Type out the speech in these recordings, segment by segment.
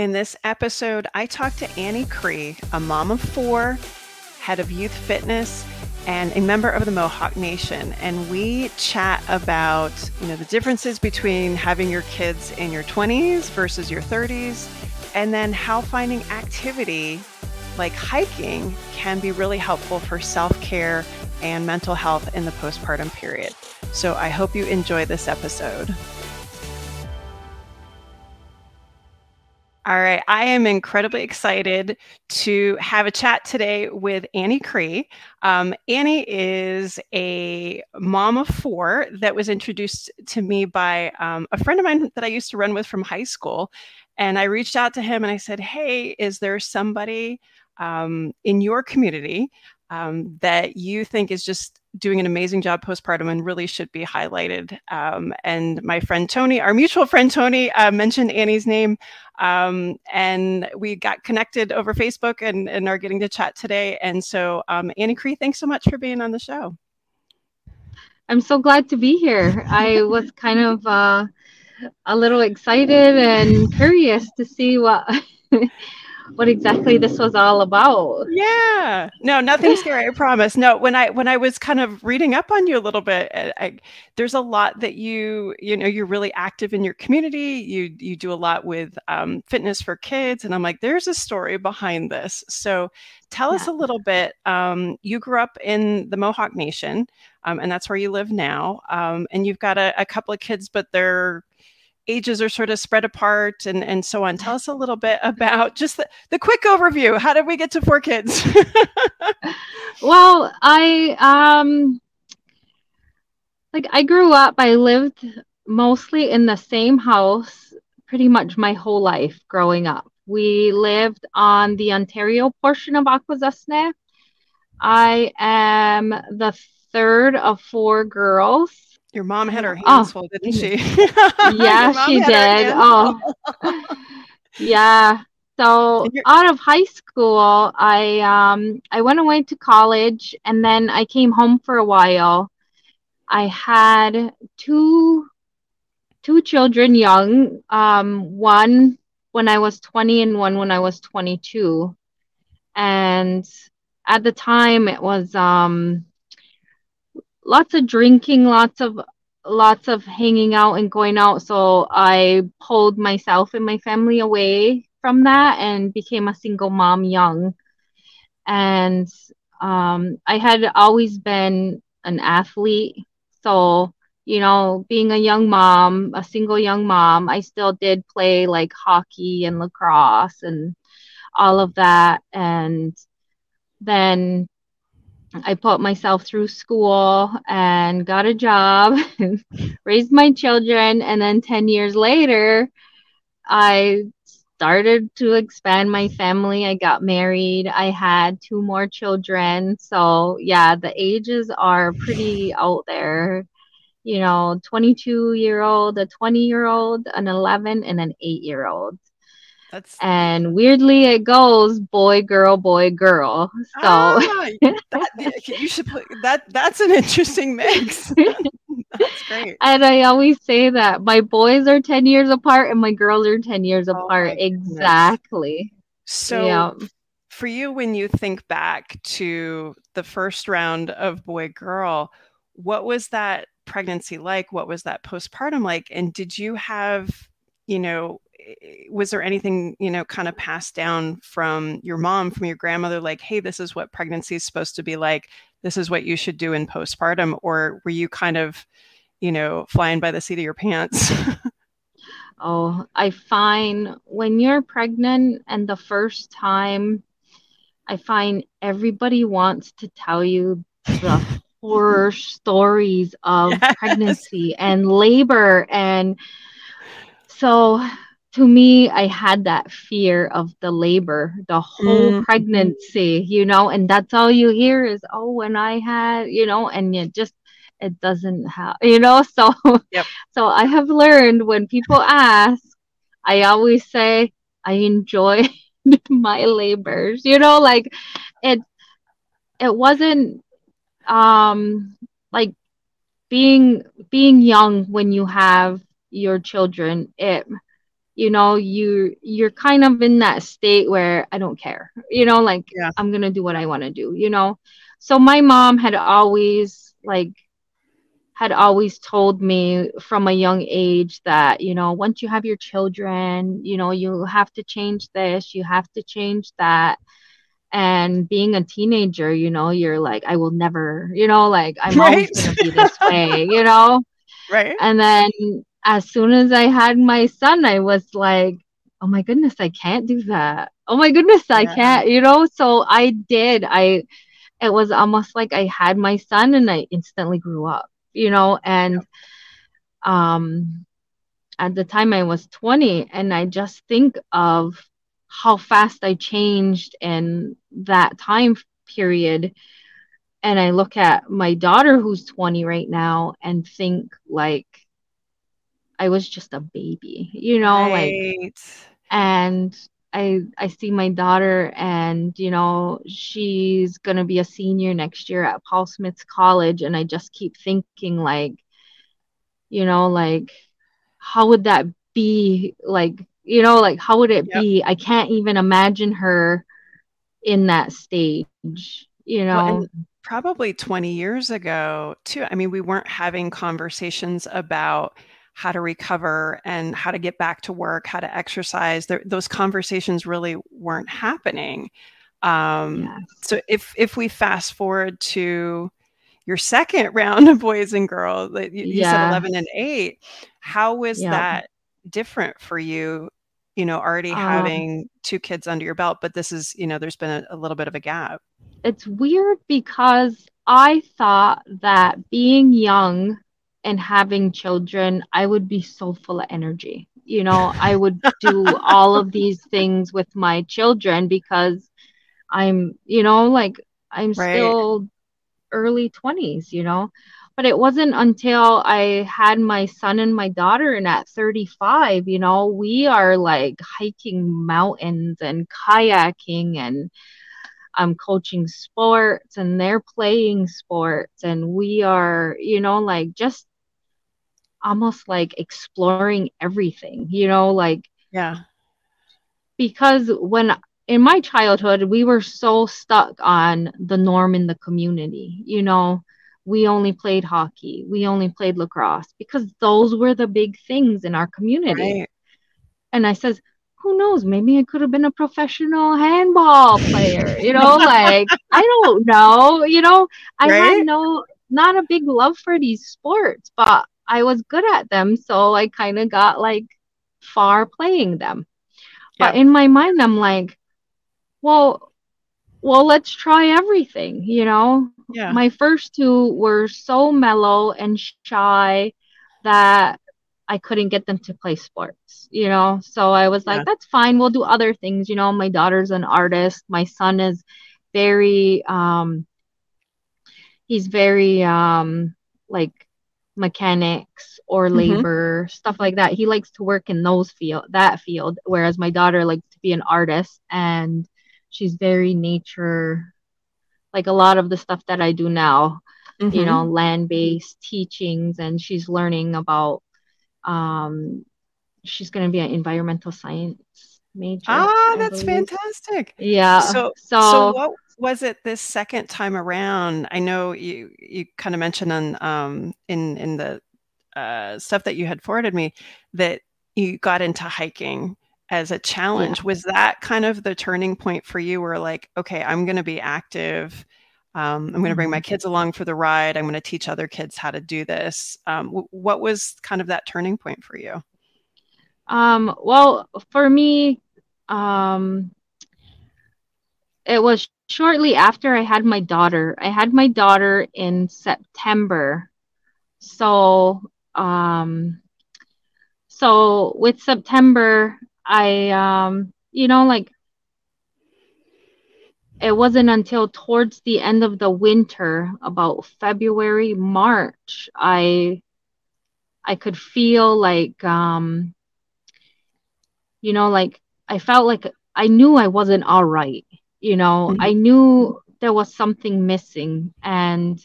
In this episode, I talked to Annie Cree, a mom of four, head of youth fitness, and a member of the Mohawk Nation. And we chat about, you know, the differences between having your kids in your 20s versus your 30s, and then how finding activity like hiking can be really helpful for self-care and mental health in the postpartum period. So I hope you enjoy this episode. All right. I am incredibly excited to have a chat today with Annie Cree. Um, Annie is a mom of four that was introduced to me by um, a friend of mine that I used to run with from high school. And I reached out to him and I said, Hey, is there somebody um, in your community um, that you think is just doing an amazing job postpartum and really should be highlighted. Um, and my friend Tony, our mutual friend Tony, uh, mentioned Annie's name, um, and we got connected over Facebook and, and, are getting to chat today. And so, um, Annie Cree, thanks so much for being on the show. I'm so glad to be here. I was kind of uh, a little excited and curious to see what what exactly this was all about. Yeah. No, nothing scary, I promise. No, when I when I was kind of reading up on you a little bit, I, I, there's a lot that you you know you're really active in your community. You you do a lot with um, fitness for kids, and I'm like, there's a story behind this. So tell yeah. us a little bit. Um, you grew up in the Mohawk Nation, um, and that's where you live now. Um, and you've got a, a couple of kids, but they're ages are sort of spread apart and, and so on. Tell us a little bit about just the, the quick overview. How did we get to four kids? well, I um like I grew up, I lived mostly in the same house pretty much my whole life growing up. We lived on the Ontario portion of Akwesasne. I am the third of four girls your mom had her hands oh. full, didn't she? yeah, she did. Oh, yeah. So out of high school, I um I went away to college, and then I came home for a while. I had two two children young. Um, one when I was 20 and one when I was 22. And at the time it was um lots of drinking, lots of lots of hanging out and going out. So I pulled myself and my family away from that and became a single mom young. And um, I had always been an athlete. So, you know, being a young mom, a single young mom, I still did play like hockey and lacrosse and all of that. And then I put myself through school and got a job, raised my children, and then 10 years later, I started to expand my family. I got married. I had two more children. So, yeah, the ages are pretty out there. You know, 22 year old, a 20 year old, an 11, and an 8 year old. That's and weirdly it goes boy girl boy girl. So ah, that, you should put that. That's an interesting mix. that's great. And I always say that my boys are ten years apart and my girls are ten years oh apart. Exactly. So. Yeah. For you, when you think back to the first round of boy girl, what was that pregnancy like? What was that postpartum like? And did you have, you know, Eh, was there anything you know kind of passed down from your mom from your grandmother like hey this is what pregnancy is supposed to be like this is what you should do in postpartum or were you kind of you know flying by the seat of your pants oh i find when you're pregnant and the first time i find everybody wants to tell you the horror stories of yes. pregnancy and labor and so to me, I had that fear of the labor, the whole mm. pregnancy, you know, and that's all you hear is, oh, when I had, you know, and you just, it doesn't have, you know, so, yep. so I have learned when people ask, I always say, I enjoy my labors, you know, like it, it wasn't, um, like being, being young when you have your children, it, you know you you're kind of in that state where i don't care you know like yeah. i'm gonna do what i want to do you know so my mom had always like had always told me from a young age that you know once you have your children you know you have to change this you have to change that and being a teenager you know you're like i will never you know like i'm right? always going to be this way you know right and then as soon as i had my son i was like oh my goodness i can't do that oh my goodness i yeah. can't you know so i did i it was almost like i had my son and i instantly grew up you know and yeah. um at the time i was 20 and i just think of how fast I changed in that time period. And I look at my daughter who's 20 right now and think like I was just a baby, you know, right. like and I I see my daughter and you know she's to be a senior next year at Paul Smith's college and I just keep thinking like you know like how would that be like you know like how would it yep. be i can't even imagine her in that stage you know well, probably 20 years ago too i mean we weren't having conversations about how to recover and how to get back to work how to exercise there, those conversations really weren't happening um, yes. so if if we fast forward to your second round of boys and girls you, said 11 and 8 how was yeah. that different for you you know already um, having two kids under your belt but this is you know there's been a, a little bit of a gap it's weird because i thought that being young and having children i would be so full of energy you know i would do all of these things with my children because i'm you know like i'm right. still early 20s you know but it wasn't until I had my son and my daughter, and at 35, you know, we are like hiking mountains and kayaking and I'm coaching sports and they're playing sports and we are, you know, like just almost like exploring everything, you know, like yeah. Because when in my childhood we were so stuck on the norm in the community, you know, we only played hockey, we only played lacrosse because those were the big things in our community. Right. And I says, who knows? Maybe I could have been a professional handball player, you know, like I don't know, you know, I right? had no not a big love for these sports, but I was good at them, so I kind of got like far playing them. Yeah. But in my mind I'm like, well, well, let's try everything, you know? Yeah. My first two were so mellow and shy that I couldn't get them to play sports, you know? So I was like, yeah. that's fine. We'll do other things. You know, my daughter's an artist. My son is very, um, he's very, um, like mechanics or mm-hmm. labor, mm-hmm. stuff like that. He likes to work in those field, that field. Whereas my daughter likes to be an artist and she's very nature like a lot of the stuff that I do now, mm-hmm. you know, land based teachings, and she's learning about, um, she's going to be an environmental science major. Ah, that's believe. fantastic. Yeah. So, so, so what was it this second time around? I know you you kind of mentioned on um in in the uh, stuff that you had forwarded me that you got into hiking as a challenge. Yeah. Was that kind of the turning point for you where like, okay, I'm going to be active. Um, I'm going to bring my mm-hmm. kids along for the ride. I'm going to teach other kids how to do this. Um, w- what was kind of that turning point for you? Um, well, for me, um, it was shortly after I had my daughter. I had my daughter in September. So, um, so with September, I um you know like it wasn't until towards the end of the winter about February March I I could feel like um you know like I felt like I knew I wasn't all right you know mm-hmm. I knew there was something missing and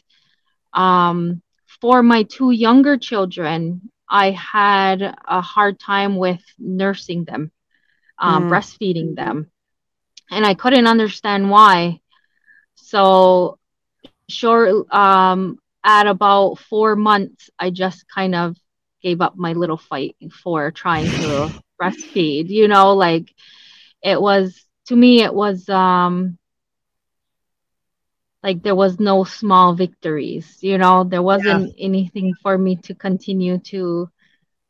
um for my two younger children I had a hard time with nursing them, um, mm. breastfeeding them. And I couldn't understand why. So, short, um, at about four months, I just kind of gave up my little fight for trying to breastfeed. You know, like it was to me, it was um, like there was no small victories. You know, there wasn't yeah. anything for me to continue to.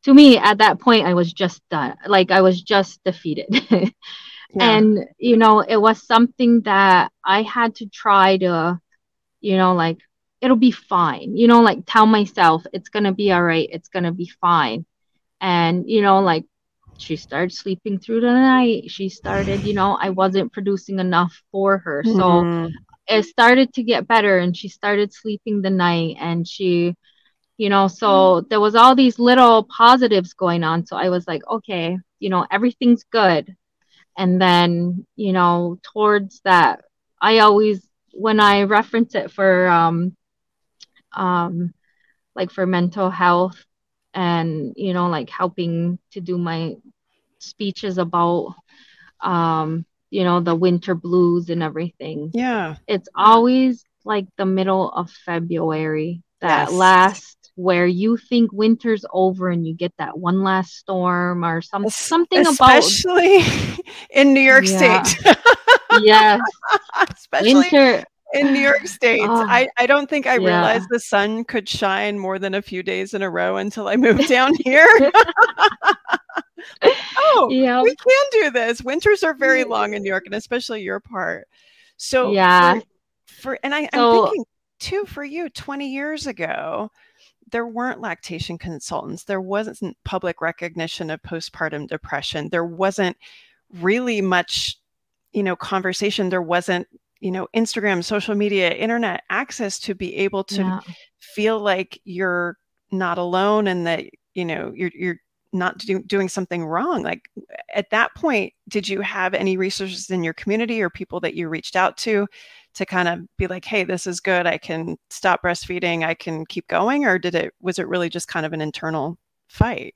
To me, at that point, I was just done. Like I was just defeated. yeah. And you know, it was something that I had to try to, you know, like it'll be fine. You know, like tell myself it's gonna be all right. It's gonna be fine. And you know, like she started sleeping through the night. She started, you know, I wasn't producing enough for her. So mm-hmm. it started to get better and she started sleeping the night and she, you know, so there was all these little positives going on. So I was like, okay, you know, everything's good. And then, you know, towards that, I always, when I reference it for, um, um, like for mental health, and you know like helping to do my speeches about um you know the winter blues and everything yeah it's always like the middle of february that yes. last where you think winter's over and you get that one last storm or some, something especially about especially in new york yeah. state yes especially winter in New York State. Oh, I, I don't think I yeah. realized the sun could shine more than a few days in a row until I moved down here. oh, yeah. we can do this. Winters are very mm-hmm. long in New York, and especially your part. So yeah, for, for and I, so, I'm thinking too for you, 20 years ago, there weren't lactation consultants. There wasn't public recognition of postpartum depression. There wasn't really much, you know, conversation. There wasn't you know instagram social media internet access to be able to yeah. feel like you're not alone and that you know you're you're not do, doing something wrong like at that point did you have any resources in your community or people that you reached out to to kind of be like hey this is good. I can stop breastfeeding. I can keep going or did it was it really just kind of an internal fight?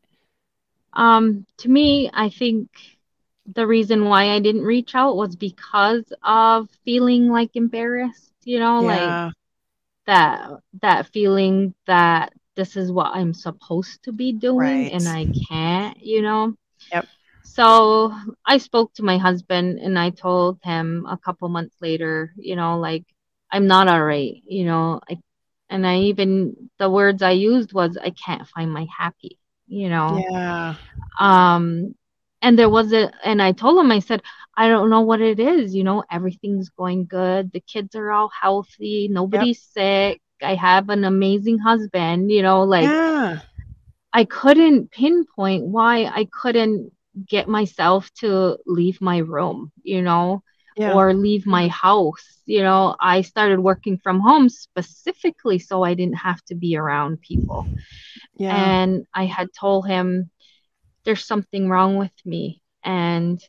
Um to me i think the reason why I didn't reach out was because of feeling like embarrassed, you know, yeah. like that that feeling that this is what I'm supposed to be doing right. and I can't, you know. Yep. So I spoke to my husband and I told him a couple months later, you know, like I'm not all right, you know, I and I even the words I used was I can't find my happy, you know. Yeah. Um and there was a and i told him i said i don't know what it is you know everything's going good the kids are all healthy nobody's yep. sick i have an amazing husband you know like yeah. i couldn't pinpoint why i couldn't get myself to leave my room you know yeah. or leave my house you know i started working from home specifically so i didn't have to be around people yeah. and i had told him there's something wrong with me and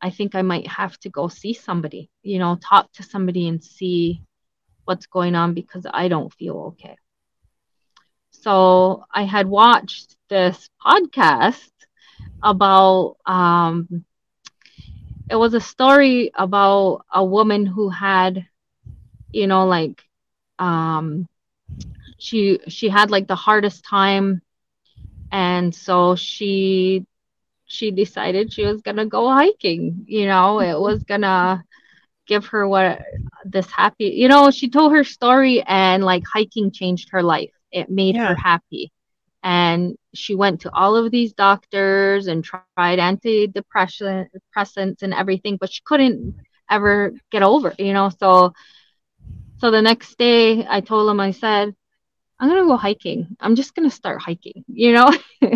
I think I might have to go see somebody, you know, talk to somebody and see what's going on because I don't feel okay. So I had watched this podcast about um it was a story about a woman who had you know like um she she had like the hardest time and so she she decided she was gonna go hiking you know it was gonna give her what this happy you know she told her story and like hiking changed her life it made yeah. her happy and she went to all of these doctors and tried antidepressants and everything but she couldn't ever get over you know so so the next day i told him i said I'm gonna go hiking. I'm just gonna start hiking, you know?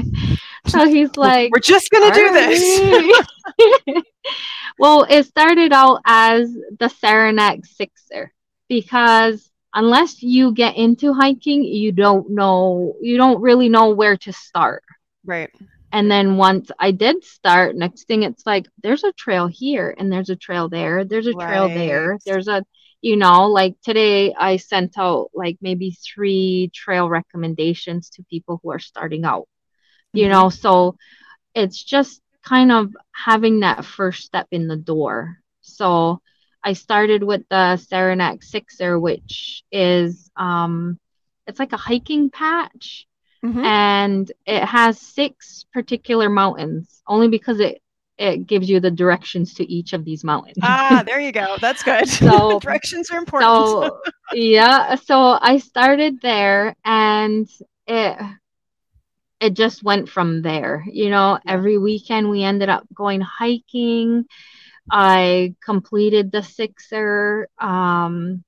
so he's like, We're just gonna do this. well, it started out as the Saranac Sixer because unless you get into hiking, you don't know, you don't really know where to start. Right. And then once I did start, next thing it's like, there's a trail here and there's a trail there, there's a trail right. there, there's a you know like today i sent out like maybe three trail recommendations to people who are starting out you mm-hmm. know so it's just kind of having that first step in the door so i started with the saranac sixer which is um it's like a hiking patch mm-hmm. and it has six particular mountains only because it it gives you the directions to each of these mountains. ah, there you go. That's good. So directions are important. So yeah, so I started there and it it just went from there. You know, every weekend we ended up going hiking. I completed the sixer um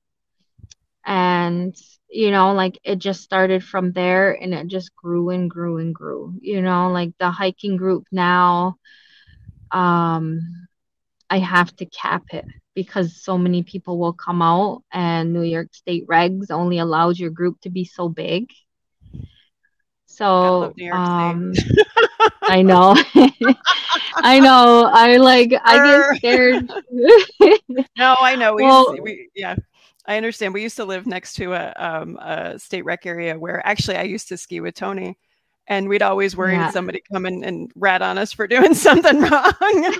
and you know like it just started from there and it just grew and grew and grew you know like the hiking group now um i have to cap it because so many people will come out and new york state regs only allows your group to be so big. So um i know. I know. I like i get scared. No i know. We, well, we yeah I understand. We used to live next to a, um, a state rec area where actually I used to ski with Tony, and we'd always worry yeah. somebody come in and rat on us for doing something wrong.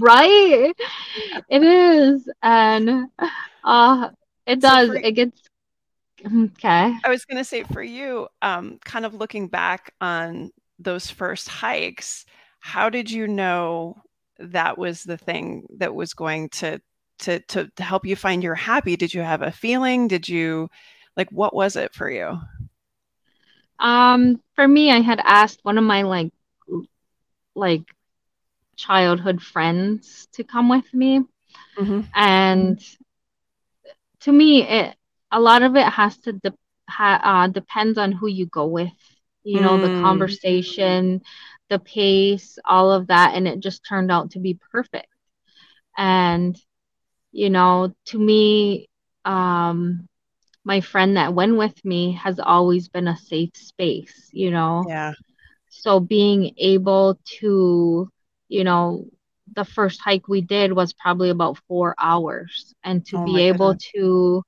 right? It is, and uh, it does. So for, it gets okay. I was gonna say for you, um, kind of looking back on those first hikes, how did you know that was the thing that was going to to to, to help you find your happy did you have a feeling did you like what was it for you um for me i had asked one of my like like childhood friends to come with me mm-hmm. and to me it a lot of it has to de- ha- uh, depends on who you go with you know mm. the conversation the pace all of that and it just turned out to be perfect and you know, to me, um, my friend that went with me has always been a safe space, you know? Yeah. So being able to, you know, the first hike we did was probably about four hours. And to oh be able goodness. to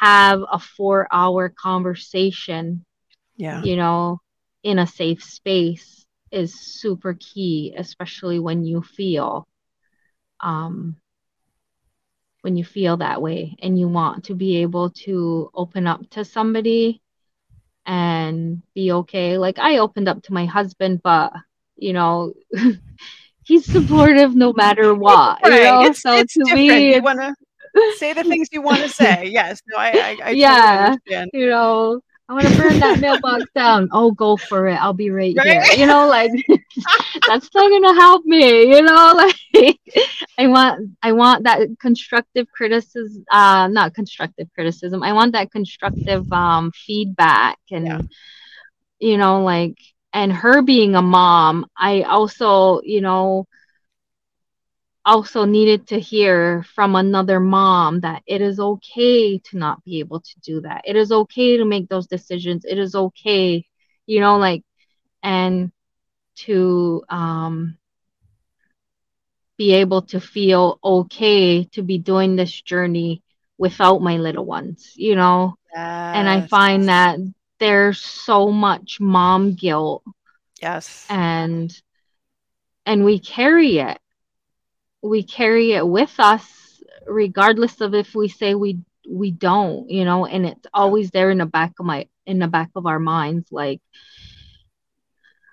have a four hour conversation, yeah, you know, in a safe space is super key, especially when you feel um when you feel that way and you want to be able to open up to somebody and be okay. Like I opened up to my husband, but you know, he's supportive no matter what. Right. You know? It's, so it's to different. me, you want to say the things you want to say. Yes. No, I, I, I yeah. Totally you know, I want to burn that mailbox down. Oh, go for it. I'll be right, right? here. You know, like that's not gonna help me. You know, like I want, I want that constructive criticism. Uh, not constructive criticism. I want that constructive um feedback, and yeah. you know, like, and her being a mom, I also, you know, also needed to hear from another mom that it is okay to not be able to do that. It is okay to make those decisions. It is okay, you know, like, and to um, be able to feel okay to be doing this journey without my little ones, you know? Yes. And I find that there's so much mom guilt. Yes. And and we carry it we carry it with us regardless of if we say we we don't you know and it's always there in the back of my in the back of our minds like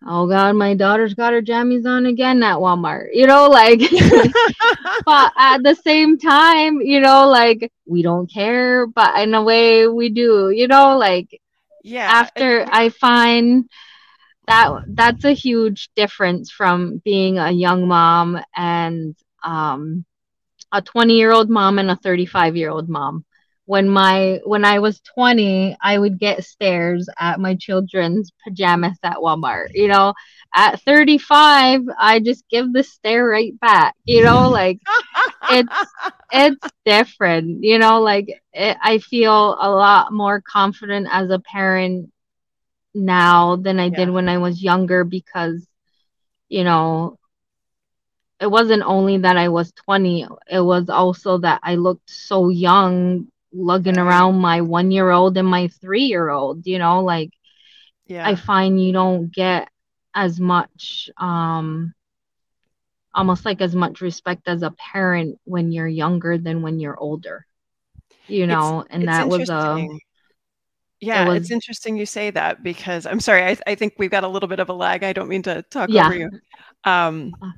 oh god my daughter's got her jammies on again at walmart you know like but at the same time you know like we don't care but in a way we do you know like yeah after i find that that's a huge difference from being a young mom and um, a 20 year old mom and a 35 year old mom. When my when i was 20 i would get stares at my children's pajamas at walmart you know? At 35 i just give the stare right back you know? Like it's it's different you know? Like it, i feel a lot more confident as a parent now than i yeah. did when i was younger because you know it wasn't only that I was 20, it was also that I looked so young lugging around my one year old and my three year old, you know, like yeah. I find you don't get as much um almost like as much respect as a parent when you're younger than when you're older you know it's, and it's that was a yeah it was, it's interesting you say that because i'm sorry I, I think we've got a little bit of a lag i don't mean to talk yeah. over you um uh.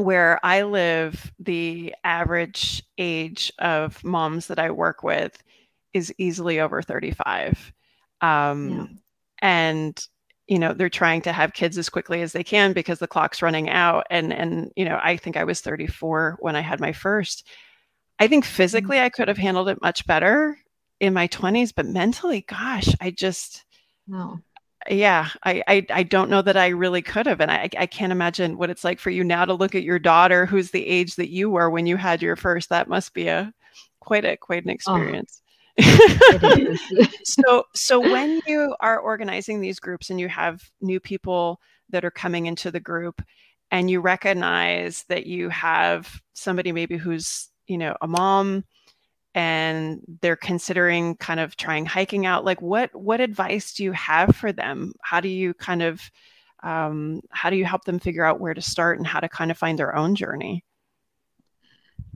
Where i live the average age of moms that i work with is easily over 35 um yeah. and you know they're trying to have kids as quickly as they can because the clock's running out and and you know i think i was 34 when i had my first i think mm-hmm. physically i could have handled it much better in my 20s but mentally gosh i just no yeah I, I i don't know that i really could have and i i can't imagine what it's like for you now to look at your daughter who's the age that you were when you had your first. That must be a quite a quite an oh. experience. Oh so so when you are organizing these groups and you have new people that are coming into the group and you recognize that you have somebody maybe who's you know a mom and they're considering kind of trying hiking out like what what advice do you have for them how do you kind of um, how do you help them figure out where to start and how to kind of find their own journey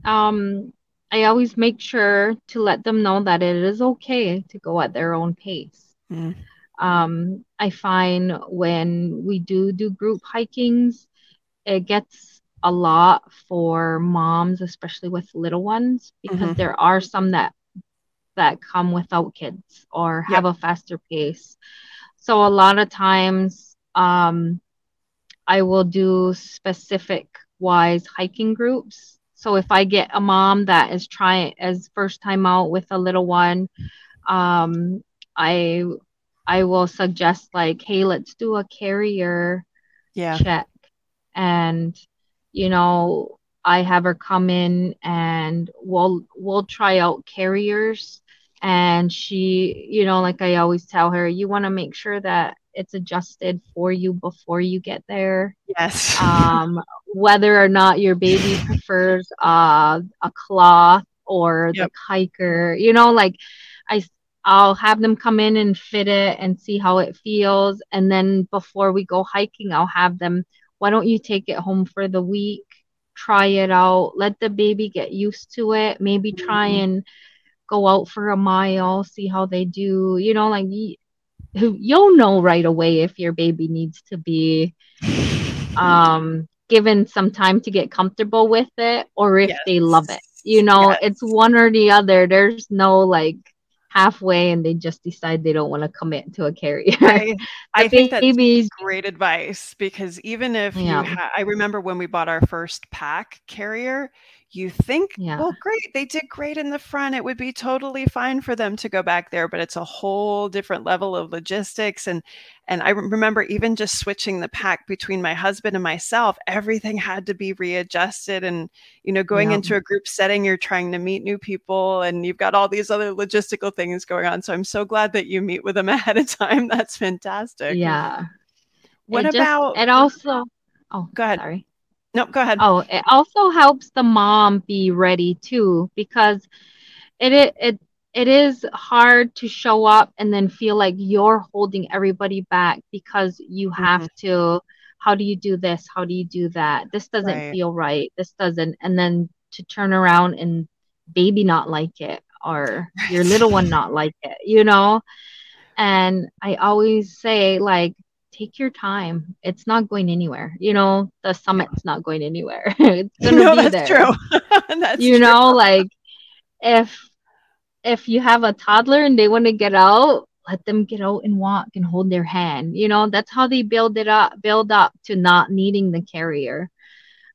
um I always make sure to let them know that it is okay to go at their own pace. Mm. Um, I find when we do do group hikings, it gets a lot for moms, especially with little ones, because mm-hmm. there are some that that come without kids or have yep. a faster pace. So a lot of times, um, I will do specific wise hiking groups so if I get a mom that is trying as first time out with a little one, um, I I will suggest like, hey, let's do a carrier yeah. check, and you know, I have her come in and we'll we'll try out carriers and she you know like i always tell her you want to make sure that it's adjusted for you before you get there. Yes. um, whether or not your baby prefers uh, a cloth or yep. the hiker, you know, like I, I'll have them come in and fit it and see how it feels, and then before we go hiking, I'll have them. Why don't you take it home for the week? Try it out. Let the baby get used to it. Maybe try mm-hmm. and go out for a mile, see how they do. You know, like you'll know right away if your baby needs to be um, given some time to get comfortable with it or if yes. they love it. You know, yes. it's one or the other. There's no like halfway and they just decide they don't want to commit to a carrier. I, I think that's great advice because even if yeah. you ha- I remember when we bought our first pack carrier, you think, yeah. well, great, they did great in the front. It would be totally fine for them to go back there, but it's a whole different level of logistics. And and I remember even just switching the pack between my husband and myself, everything had to be readjusted. And you know, going yeah. into a group setting, you're trying to meet new people, and you've got all these other logistical things going on. So I'm so glad that you meet with them ahead of time. That's fantastic. Yeah. What it about? Just, it also. Oh, go ahead. Sorry. No, go ahead. Oh, it also helps the mom be ready too because it it it, it is hard to show up and then feel like you're holding everybody back because you have mm-hmm. to how do you do this? How do you do that? This doesn't right. feel right. This doesn't and then to turn around and baby not like it or your little one not like it, you know? And I always say like take your time. It's not going anywhere. You know, the summit's not going anywhere. it's gonna no, be that's there. True. that's you true. know, like if if you have a toddler and they want to get out, let them get out and walk and hold their hand. You know, that's how they build it up, build up to not needing the carrier.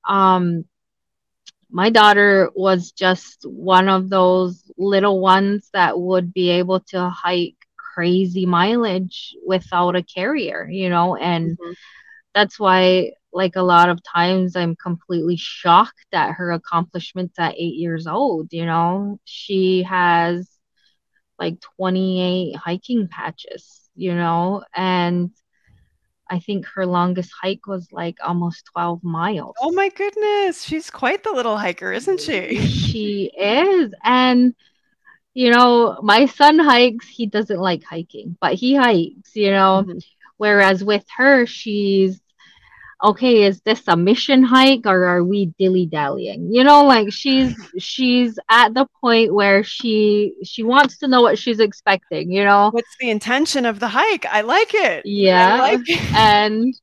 Um, my daughter was just one of those little ones that would be able to hike crazy mileage without a carrier, you know, and mm-hmm. that's why like a lot of times I'm completely shocked at her accomplishments at 8 years old, you know. She has like 28 hiking patches, you know, and I think her longest hike was like almost 12 miles. Oh my goodness. She's quite the little hiker, isn't she? She is. And you know, my son hikes. He doesn't like hiking, but he hikes, you know. Mm-hmm. Whereas with her, she's okay, is this a mission hike or are we dilly dallying? You know, like she's she's at the point where she she wants to know what she's expecting, you know. What's the intention of the hike? I like it. Yeah. Like it. and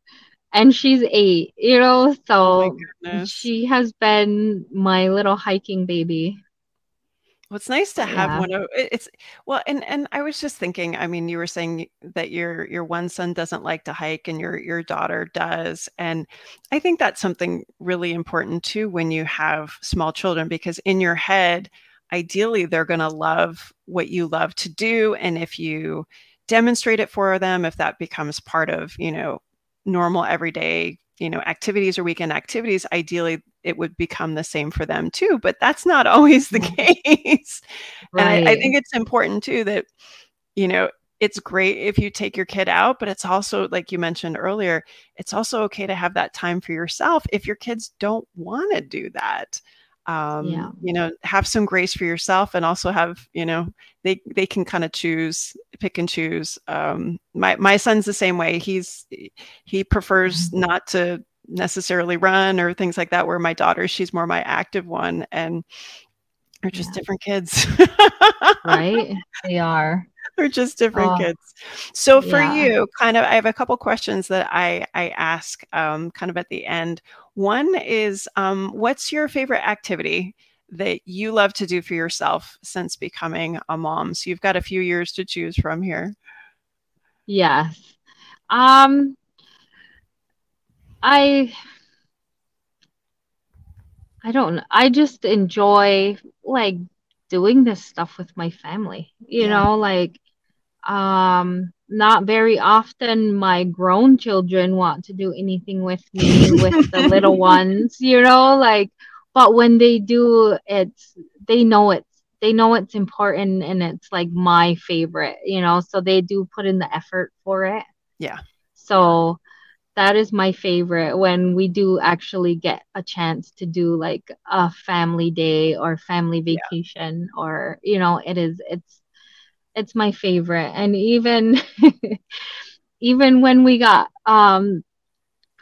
and she's eight, you know, so oh she has been my little hiking baby. Well, it's nice to have yeah. one of it's well, and and I was just thinking. I mean, you were saying that your your one son doesn't like to hike, and your your daughter does, and I think that's something really important too when you have small children, because in your head, ideally, they're going to love what you love to do, and if you demonstrate it for them, if that becomes part of you know normal everyday you know activities or weekend activities ideally it would become the same for them too but that's not always the mm-hmm. case right. and I, I think it's important too that you know it's great if you take your kid out, but it's also, like you mentioned earlier, it's also okay to have that time for yourself if your kids don't want to do that. Um, yeah. You know, have some grace for yourself and also have, you know, they, they can kind of choose pick and choose. Um, my my son's the same way. He's he prefers mm-hmm. not to necessarily run or things like that. Where my daughter, she's more my active one, and they're just yeah. different kids. right? They are. They're just different oh, kids. So for yeah. you, kind of, I have a couple questions that I I ask um, kind of at the end. One is, um, what's your favorite activity? that you love to do for yourself since becoming a mom? So you've got a few years to choose from here. Yes. Um I I don't I just enjoy like doing this stuff with my family. You yeah. know, like um not very often my grown children want to do anything with me with the little ones, you know, like but when they do it's they know it's they know it's important and it's like my favorite you know so they do put in the effort for it yeah so that is my favorite when we do actually get a chance to do like a family day or family vacation yeah. or you know it is it's it's my favorite and even even when we got um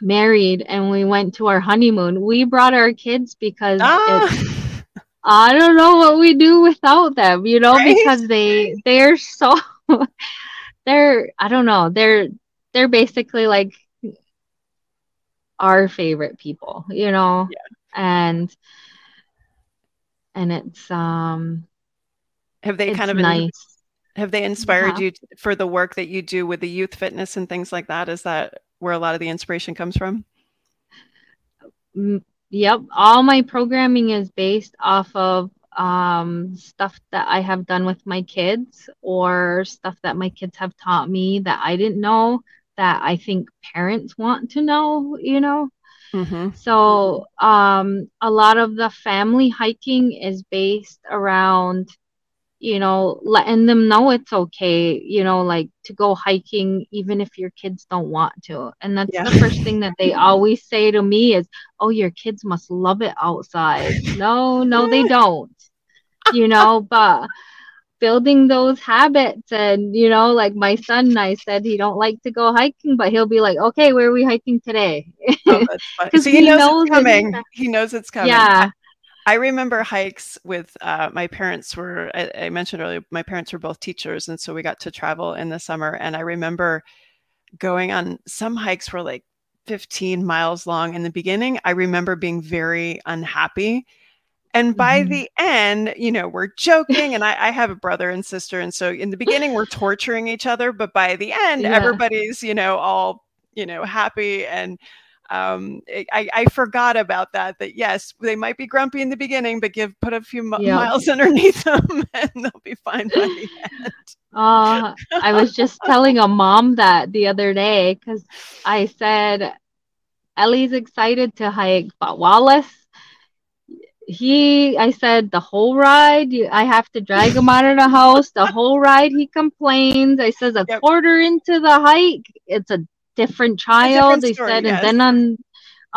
married and we went to our honeymoon, we brought our kids because ah. I don't know what we do without them, you know, right? because they they're so they're I don't know, they're they're basically like our favorite people, you know. Yeah. And and it's um have they kind of nice. Have they inspired yeah. you for the work that you do with the youth fitness and things like that? Is that where a lot of the inspiration comes from? Mm, yep. All my programming is based off of um, stuff that I have done with my kids or stuff that my kids have taught me that I didn't know that I think parents want to know, you know? Mm-hmm. So, um, a lot of the family hiking is based around you know, letting them know it's okay, you know, like to go hiking even if your kids don't want to. And that's yeah. the first thing that they always say to me is, "Oh, your kids must love it outside." no, no they don't. You know, but building those habits and you know like my son and i said he don't like to go hiking but he'll be like okay where are we hiking today because oh, so he, he, knows, knows it's coming he knows it's coming yeah I remember hikes with uh, my parents were, I, I, mentioned earlier, my parents were both teachers. And so we got to travel in the summer. And I remember going on some hikes were like 15 miles long in the beginning. I remember being very unhappy. And by mm-hmm. the end, you know, we're joking, and I, I, have a brother and sister. And so in the beginning, we're torturing each other. But by the end, yeah. everybody's, you know, all, you know, happy. And um, I, I, forgot about that. That yes, they might be grumpy in the beginning, but give put a few miles underneath them, and they'll be fine by the end. Uh, I was just telling a mom that the other day because I said Ellie's excited to hike, but Wallace, he, I said the whole ride, I have to drag him out of the house. The whole ride, he complains. I says a yep. quarter into the hike, it's a different child. Different story, they said, yes. and then on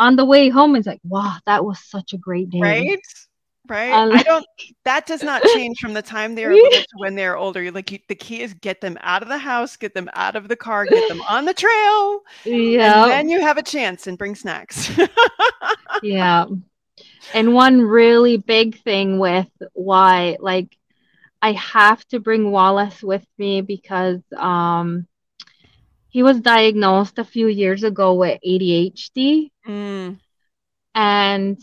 on the way home, it's like, wow, that was such a great day. Right. right? I don't. That does not change from the time they are little to when they are older. You're like you, the key is get them out of the house, get them out of the car, get them on the trail. Yeah. And then you have a chance and bring snacks. yeah. And one really big thing with why, like, I have to bring Wallace with me because um, he was diagnosed a few years ago with ADHD. Mm. And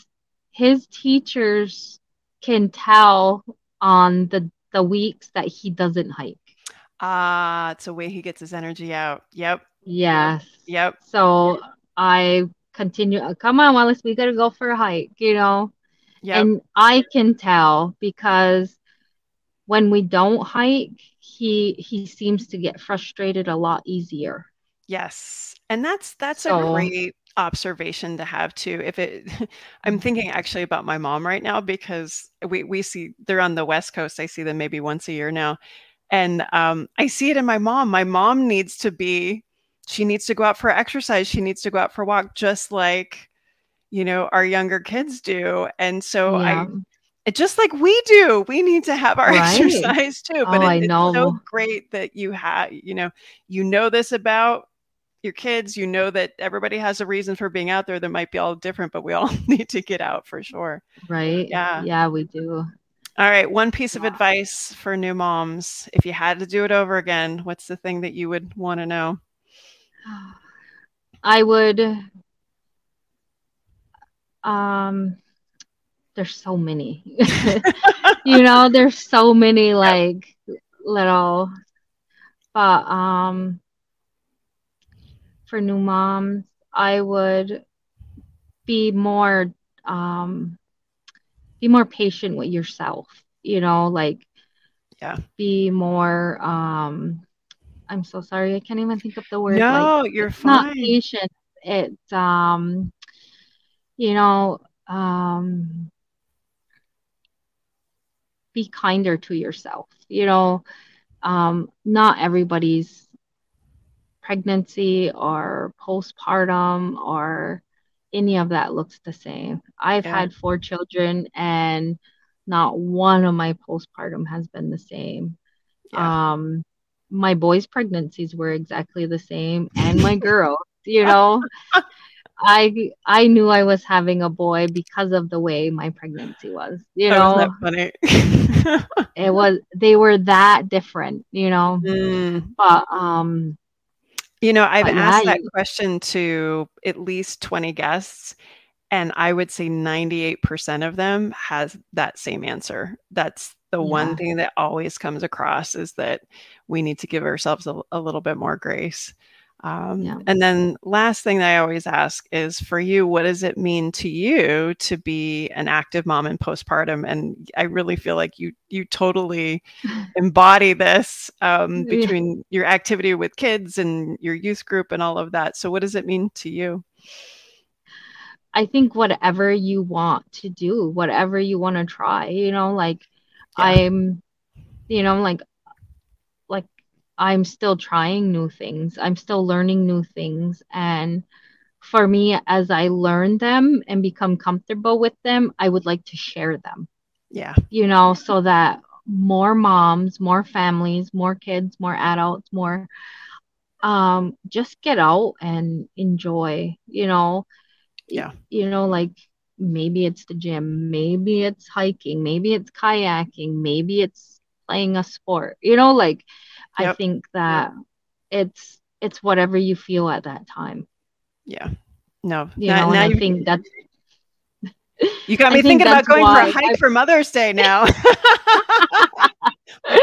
his teachers can tell on the the weeks that he doesn't hike. Ah, uh, it's a way he gets his energy out. Yep. Yes. Yep. So I continue. Come on, Wallace, we gotta go for a hike. You know. Yeah. And I can tell because when we don't hike, he he seems to get frustrated a lot easier. Yes. And that's that's so, a great observation to have too if it i'm mm-hmm. thinking actually about my mom right now because we we see they're on the west coast i see them maybe once a year now and um, i see it in my mom my mom needs to be she needs to go out for exercise she needs to go out for a walk just like you know our younger kids do and so yeah. Just like we do we need to have our right. exercise too but oh, it, it's so great that you have you know you know this about your kids you know that everybody has a reason for being out there that might be all different but we all need to get out for sure. Right. Yeah. Yeah we do. All right one piece of advice for new moms if you had to do it over again what's the thing that you would want to know? I would um there's so many you know there's so many like little but um for new moms, I would be more um, be more patient with yourself. You know, like yeah, be more. Um, I'm so sorry, I can't even think of the word. No, like, you're fine. Not patient. It's um, you know, um, be kinder to yourself. You know, um, not everybody's pregnancy or postpartum or any of that looks the same. I've yeah. had four children and not one of my postpartum has been the same. Yeah. Um my boys' pregnancies were exactly the same and my girl, you know. I I knew I was having a boy because of the way my pregnancy was. You know, that funny. it was they were that different, you know. Mm. But um you know, I've asked that you- question to at least 20 guests, and I would say 98% of them has that same answer. That's the yeah. one thing that always comes across is that we need to give ourselves a, a little bit more grace. Um, yeah. And then last thing that I always ask is for you, what does it mean to you to be an active mom in postpartum? And I really feel like you you totally embody this um, between your activity with kids and your youth group and all of that. So what does it mean to you? I think whatever you want to do, whatever you want to try, you know, like yeah. I'm, you know, like I'm still trying new things. I'm still learning new things. And for me, as I learn them and become comfortable with them, I would like to share them. Yeah. You know, so that more moms, more families, more kids, more adults, more um just get out and enjoy, you know. Yeah. You know, like maybe it's the gym, maybe it's hiking, maybe it's kayaking, maybe it's playing a sport. You know, like Yep. I think that yep. it's it's whatever you feel at that time. Yeah. No. You now, know, now I think that's you got me thinking about going for a hike I, for Mother's Day now.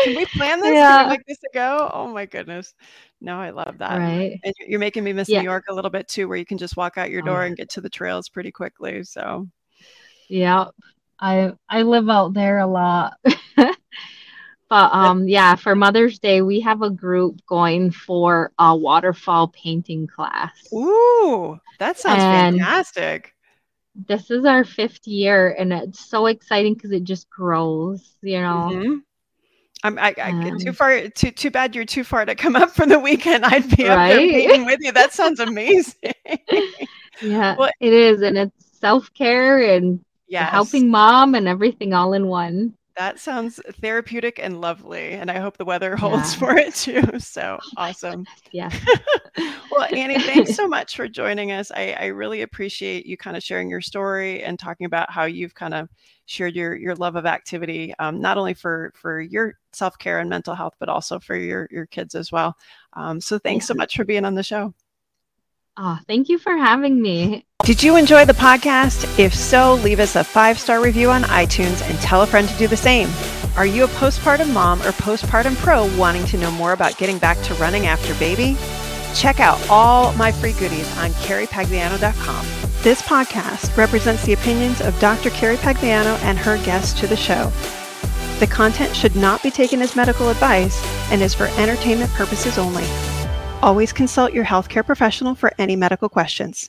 Can we plan this? Yeah. Can we make this a go? Oh my goodness. No, I love that. Right. And you're making me miss yeah. New York a little bit too, where you can just walk out your door oh. and get to the trails pretty quickly. So yeah. I I live out there a lot. But um, yeah, for Mother's Day, we have a group going for a waterfall painting class. Ooh, that sounds and fantastic. This is our fifth year, and it's so exciting because it just grows, you know. Mm-hmm. I'm I, I um, too far too too bad you're too far to come up for the weekend. I'd be right? up there painting with you. That sounds amazing. yeah, well, it is, and it's self care and yes. helping mom and everything all in one. That sounds therapeutic and lovely. And I hope the weather holds yeah. for it too. So oh awesome. Yeah. well, Annie, thanks so much for joining us. I, I really appreciate you kind of sharing your story and talking about how you've kind of shared your your love of activity, um, not only for for your self care and mental health, but also for your your kids as well. Um, so thanks so much for being on the show. Oh, thank you for having me. Did you enjoy the podcast? If so, leave us a five star review on iTunes and tell a friend to do the same. Are you a postpartum mom or postpartum pro wanting to know more about getting back to running after baby? Check out all my free goodies on carriepagliano.com. This podcast represents the opinions of Dr. Carrie Pagliano and her guests to the show. The content should not be taken as medical advice and is for entertainment purposes only. Always consult your healthcare professional for any medical questions.